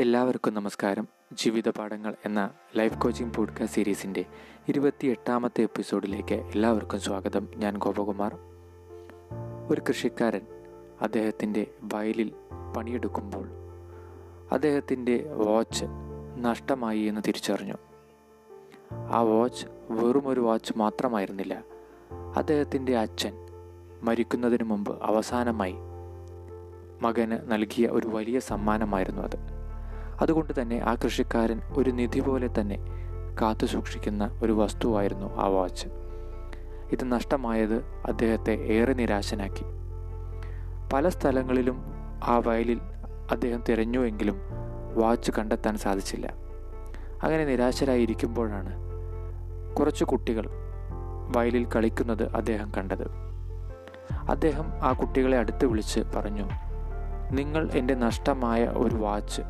എല്ലാവർക്കും നമസ്കാരം. ജീവിത പാഠങ്ങൾ എന്ന ലൈഫ് കോച്ചിങ് പോഡ്കാസ്റ്റ് സീരീസിന്റെ ഇരുപത്തി എട്ടാമത്തെ എപ്പിസോഡിലേക്ക് എല്ലാവർക്കും സ്വാഗതം. ഞാൻ ഗോപകുമാർ. ഒരു കൃഷിക്കാരൻ അദ്ദേഹത്തിന്റെ വയലിൽ പണിയെടുക്കുമ്പോൾ അദ്ദേഹത്തിന്റെ വാച്ച് നഷ്ടമായി എന്ന് തിരിച്ചറിഞ്ഞു. ആ വാച്ച് വെറും ഒരു വാച്ച് മാത്രമായിരുന്നില്ല. അദ്ദേഹത്തിന്റെ അച്ഛൻ മരിക്കുന്നതിന് മുമ്പ് അവസാനമായി മകന് നൽകിയ ഒരു വലിയ സമ്മാനമായിരുന്നു അത്. അതുകൊണ്ട് തന്നെ ആ കൃഷിക്കാരൻ ഒരു നിധി പോലെ തന്നെ കാത്തു സൂക്ഷിക്കുന്ന ഒരു വസ്തുവായിരുന്നു ആ വാച്ച്. ഇത് നഷ്ടമായത് അദ്ദേഹത്തെ ഏറെ നിരാശനാക്കി. പല സ്ഥലങ്ങളിലും ആ വയലിൽ അദ്ദേഹം തിരഞ്ഞുവെങ്കിലും വാച്ച് കണ്ടെത്താൻ സാധിച്ചില്ല. അങ്ങനെ നിരാശരായിരിക്കുമ്പോഴാണ് കുറച്ച് കുട്ടികൾ വയലിൽ കളിക്കുന്നത് അദ്ദേഹം കണ്ടത്. അദ്ദേഹം ആ കുട്ടികളെ അടുത്ത് വിളിച്ച് പറഞ്ഞു നിങ്ങൾ എന്റെ നഷ്ടമായ ഒരു വാച്ച്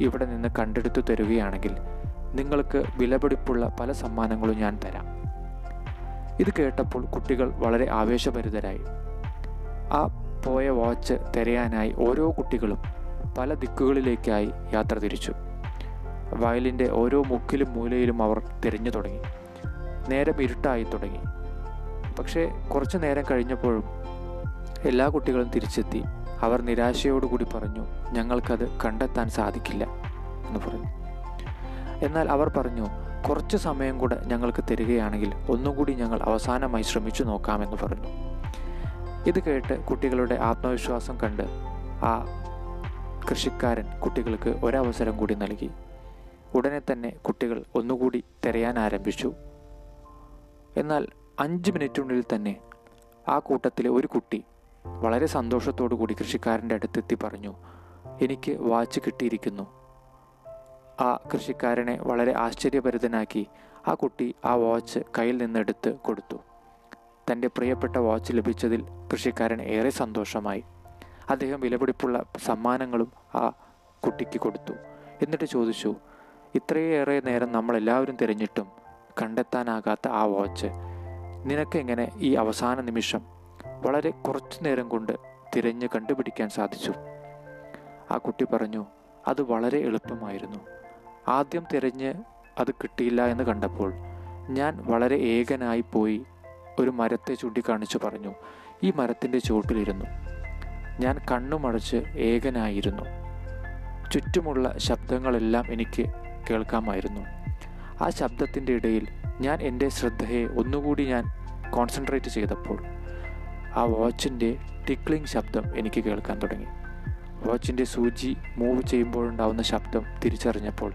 ഇവിടെ നിന്ന് കണ്ടെടുത്തു തരുകയാണെങ്കിൽ നിങ്ങൾക്ക് വിലപിടിപ്പുള്ള പല സമ്മാനങ്ങളും ഞാൻ തരാം. ഇത് കേട്ടപ്പോൾ കുട്ടികൾ വളരെ ആവേശഭരിതരായി. ആ പോയ വാച്ച് തിരയാനായി ഓരോ കുട്ടികളും പല ദിക്കുകളിലേക്കായി യാത്ര തിരിച്ചു. വയലിന്റെ ഓരോ മുക്കിലും മൂലയിലും അവർ തിരഞ്ഞു തുടങ്ങി. നേരം ഇരുട്ടായി തുടങ്ങി. പക്ഷേ കുറച്ചു നേരം കഴിഞ്ഞപ്പോഴും എല്ലാ കുട്ടികളും തിരിച്ചെത്തി. അവർ നിരാശയോടുകൂടി പറഞ്ഞു ഞങ്ങൾക്കത് കണ്ടെത്താൻ സാധിക്കില്ല എന്ന് പറഞ്ഞു. എന്നാൽ അവർ പറഞ്ഞു കുറച്ച് സമയം കൂടെ ഞങ്ങൾക്ക് തരികയാണെങ്കിൽ ഒന്നുകൂടി ഞങ്ങൾ അവസാനമായി ശ്രമിച്ചു നോക്കാമെന്ന് പറഞ്ഞു. ഇത് കേട്ട് കുട്ടികളുടെ ആത്മവിശ്വാസം കണ്ട് ആ കൃഷിക്കാരൻ കുട്ടികൾക്ക് ഒരവസരം കൂടി നൽകി. ഉടനെ തന്നെ കുട്ടികൾ ഒന്നുകൂടി തിരയാൻ ആരംഭിച്ചു. എന്നാൽ അഞ്ച് മിനിറ്റിനുള്ളിൽ തന്നെ ആ കൂട്ടത്തിലെ ഒരു കുട്ടി വളരെ സന്തോഷത്തോടു കൂടി കൃഷിക്കാരന്റെ അടുത്തെത്തി പറഞ്ഞു എനിക്ക് വാച്ച് കിട്ടിയിരിക്കുന്നു. ആ കൃഷിക്കാരനെ വളരെ ആശ്ചര്യഭരിതനാക്കി ആ കുട്ടി ആ വാച്ച് കയ്യിൽ നിന്നെടുത്ത് കൊടുത്തു. തന്റെ പ്രിയപ്പെട്ട വാച്ച് ലഭിച്ചതിൽ കൃഷിക്കാരൻ ഏറെ സന്തോഷമായി. അദ്ദേഹം വിലപിടിപ്പുള്ള സമ്മാനങ്ങളും ആ കുട്ടിക്ക് കൊടുത്തു. എന്നിട്ട് ചോദിച്ചു ഇത്രയേറെ നേരം നമ്മളെല്ലാവരും തിരഞ്ഞിട്ടും കണ്ടെത്താനാകാത്ത ആ വാച്ച് നിനക്കെങ്ങനെ ഈ അവസാന നിമിഷം വളരെ കുറച്ചു നേരം കൊണ്ട് തിരഞ്ഞ് കണ്ടുപിടിക്കാൻ സാധിച്ചു. ആ കുട്ടി പറഞ്ഞു അത് വളരെ എളുപ്പമായിരുന്നു. ആദ്യം തിരഞ്ഞ് അത് കിട്ടിയില്ല എന്ന് കണ്ടപ്പോൾ ഞാൻ വളരെ ഏകനായി പോയി ഒരു മരത്തെ ചൂണ്ടിക്കാണിച്ചു പറഞ്ഞു. ഈ മരത്തിന്റെ ചുവട്ടിലിരുന്നു. ഞാൻ കണ്ണുമടച്ച് ഏകനായിരുന്നു. ചുറ്റുമുള്ള ശബ്ദങ്ങളെല്ലാം എനിക്ക് കേൾക്കാമായിരുന്നു. ആ ശബ്ദത്തിന്റെ ഇടയിൽ ഞാൻ എന്റെ ശ്രദ്ധയെ ഒന്നുകൂടി ഞാൻ കോൺസെൻട്രേറ്റ് ചെയ്തപ്പോൾ ആ വാച്ചിന്റെ ടിക്ലിംഗ് ശബ്ദം എനിക്ക് കേൾക്കാൻ തുടങ്ങി. വാച്ചിന്റെ സൂചി മൂവ് ചെയ്യുമ്പോഴുണ്ടാവുന്ന ശബ്ദം തിരിച്ചറിഞ്ഞപ്പോൾ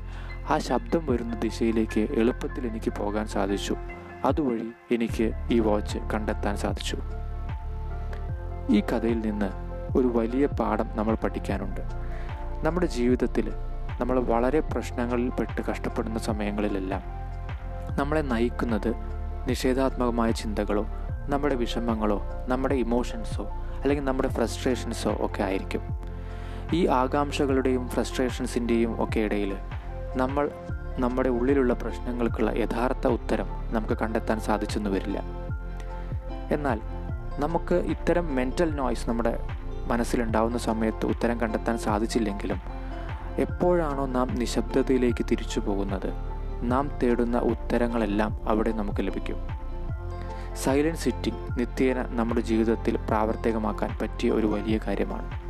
ആ ശബ്ദം വരുന്ന ദിശയിലേക്ക് എളുപ്പത്തിൽ എനിക്ക് പോകാൻ സാധിച്ചു. അതുവഴി എനിക്ക് ഈ വാച്ച് കണ്ടെത്താൻ സാധിച്ചു. ഈ കഥയിൽ നിന്ന് ഒരു വലിയ പാഠം നമ്മൾ പഠിക്കാനുണ്ട്. നമ്മുടെ ജീവിതത്തിൽ നമ്മൾ വളരെ പ്രശ്നങ്ങളിൽ പെട്ട് കഷ്ടപ്പെടുന്ന സമയങ്ങളിലെല്ലാം നമ്മളെ നയിക്കുന്നത് നിഷേധാത്മകമായ ചിന്തകളോ നമ്മുടെ വിഷമങ്ങളോ നമ്മുടെ ഇമോഷൻസോ അല്ലെങ്കിൽ നമ്മുടെ ഫ്രസ്ട്രേഷൻസോ ഒക്കെ ആയിരിക്കും. ഈ ആകാംക്ഷകളുടെയും ഫ്രസ്ട്രേഷൻസിന്റെയും ഒക്കെ ഇടയിൽ നമ്മൾ നമ്മുടെ ഉള്ളിലുള്ള പ്രശ്നങ്ങൾക്കുള്ള യഥാർത്ഥ ഉത്തരം നമുക്ക് കണ്ടെത്താൻ സാധിച്ചെന്ന് വരില്ല. എന്നാൽ നമുക്ക് ഇത്തരം മെന്റൽ നോയ്സ് നമ്മുടെ മനസ്സിലുണ്ടാവുന്ന സമയത്ത് ഉത്തരം കണ്ടെത്താൻ സാധിച്ചില്ലെങ്കിലും എപ്പോഴാണോ നാം നിശബ്ദതയിലേക്ക് തിരിച്ചു പോകുന്നത് നാം തേടുന്ന ഉത്തരങ്ങളെല്ലാം അവിടെ നമുക്ക് ലഭിക്കും. സൈലന്റ് സിറ്റിംഗ് നിത്യേന നമ്മുടെ ജീവിതത്തിൽ പ്രാവർത്തികമാക്കാൻ പറ്റിയ ഒരു വലിയ കാര്യമാണ്.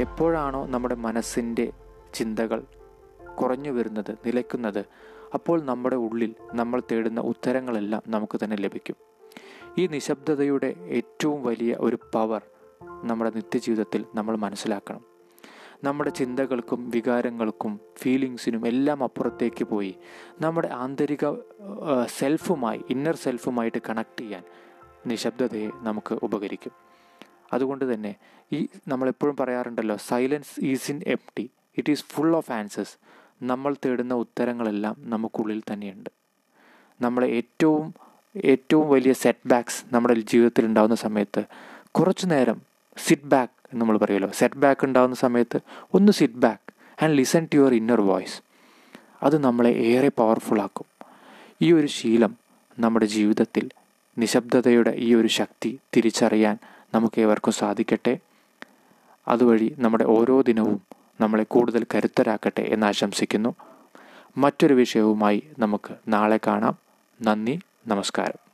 എപ്പോഴാണോ നമ്മുടെ മനസ്സിന്റെ ചിന്തകൾ കുറഞ്ഞു വരുന്നത് നിലയ്ക്കുന്നത് അപ്പോൾ നമ്മുടെ ഉള്ളിൽ നമ്മൾ തേടുന്ന ഉത്തരങ്ങളെല്ലാം നമുക്ക് തന്നെ ലഭിക്കും. ഈ നിശബ്ദതയുടെ ഏറ്റവും വലിയ ഒരു പവർ നമ്മുടെ നിത്യജീവിതത്തിൽ നമ്മൾ മനസ്സിലാക്കണം. നമ്മുടെ ചിന്തകൾക്കും വികാരങ്ങൾക്കും ഫീലിങ്സിനും എല്ലാം അപ്പുറത്തേക്ക് പോയി. നമ്മുടെ ആന്തരിക സെൽഫുമായി ഇന്നർ സെൽഫുമായിട്ട് കണക്ട് ചെയ്യാൻ നിശബ്ദതയെ നമുക്ക് ഉപകരിക്കും. അതുകൊണ്ട് തന്നെ ഈ നമ്മളെപ്പോഴും പറയാറുണ്ടല്ലോ silence is in empty it is full of answers നമ്മൾ തേടുന്ന ഉത്തരങ്ങളെല്ലാം നമുക്കുള്ളിൽ തന്നെയുണ്ട്. നമ്മളെ ഏറ്റവും ഏറ്റവും വലിയ സെറ്റ് ബാക്സ് നമ്മുടെ ജീവിതത്തിൽ ഉണ്ടാകുന്ന സമയത്ത് കുറച്ചു നേരം സിറ്റ് ബാക്ക് എന്ന് നമ്മൾ പറയുമല്ലോ. സെറ്റ് ബാക്ക് ഉണ്ടാകുന്ന സമയത്ത് ഒന്ന് sit back and listen to your inner voice അത് നമ്മളെ ഏറെ പവർഫുള്ളാക്കും ഈ ഒരു ശീലം നമ്മുടെ ജീവിതത്തിൽ നിശബ്ദതയുടെ ഈ ഒരു ശക്തി തിരിച്ചറിയാൻ നമുക്ക് ഏവർക്കും സാധിക്കട്ടെ. അതുവഴി നമ്മുടെ ഓരോ ദിനവും നമ്മളെ കൂടുതൽ കരുത്തരാക്കട്ടെ എന്ന് ആശംസിക്കുന്നു. മറ്റൊരു വിഷയവുമായി നമുക്ക് നാളെ കാണാം. നന്ദി നമസ്കാരം.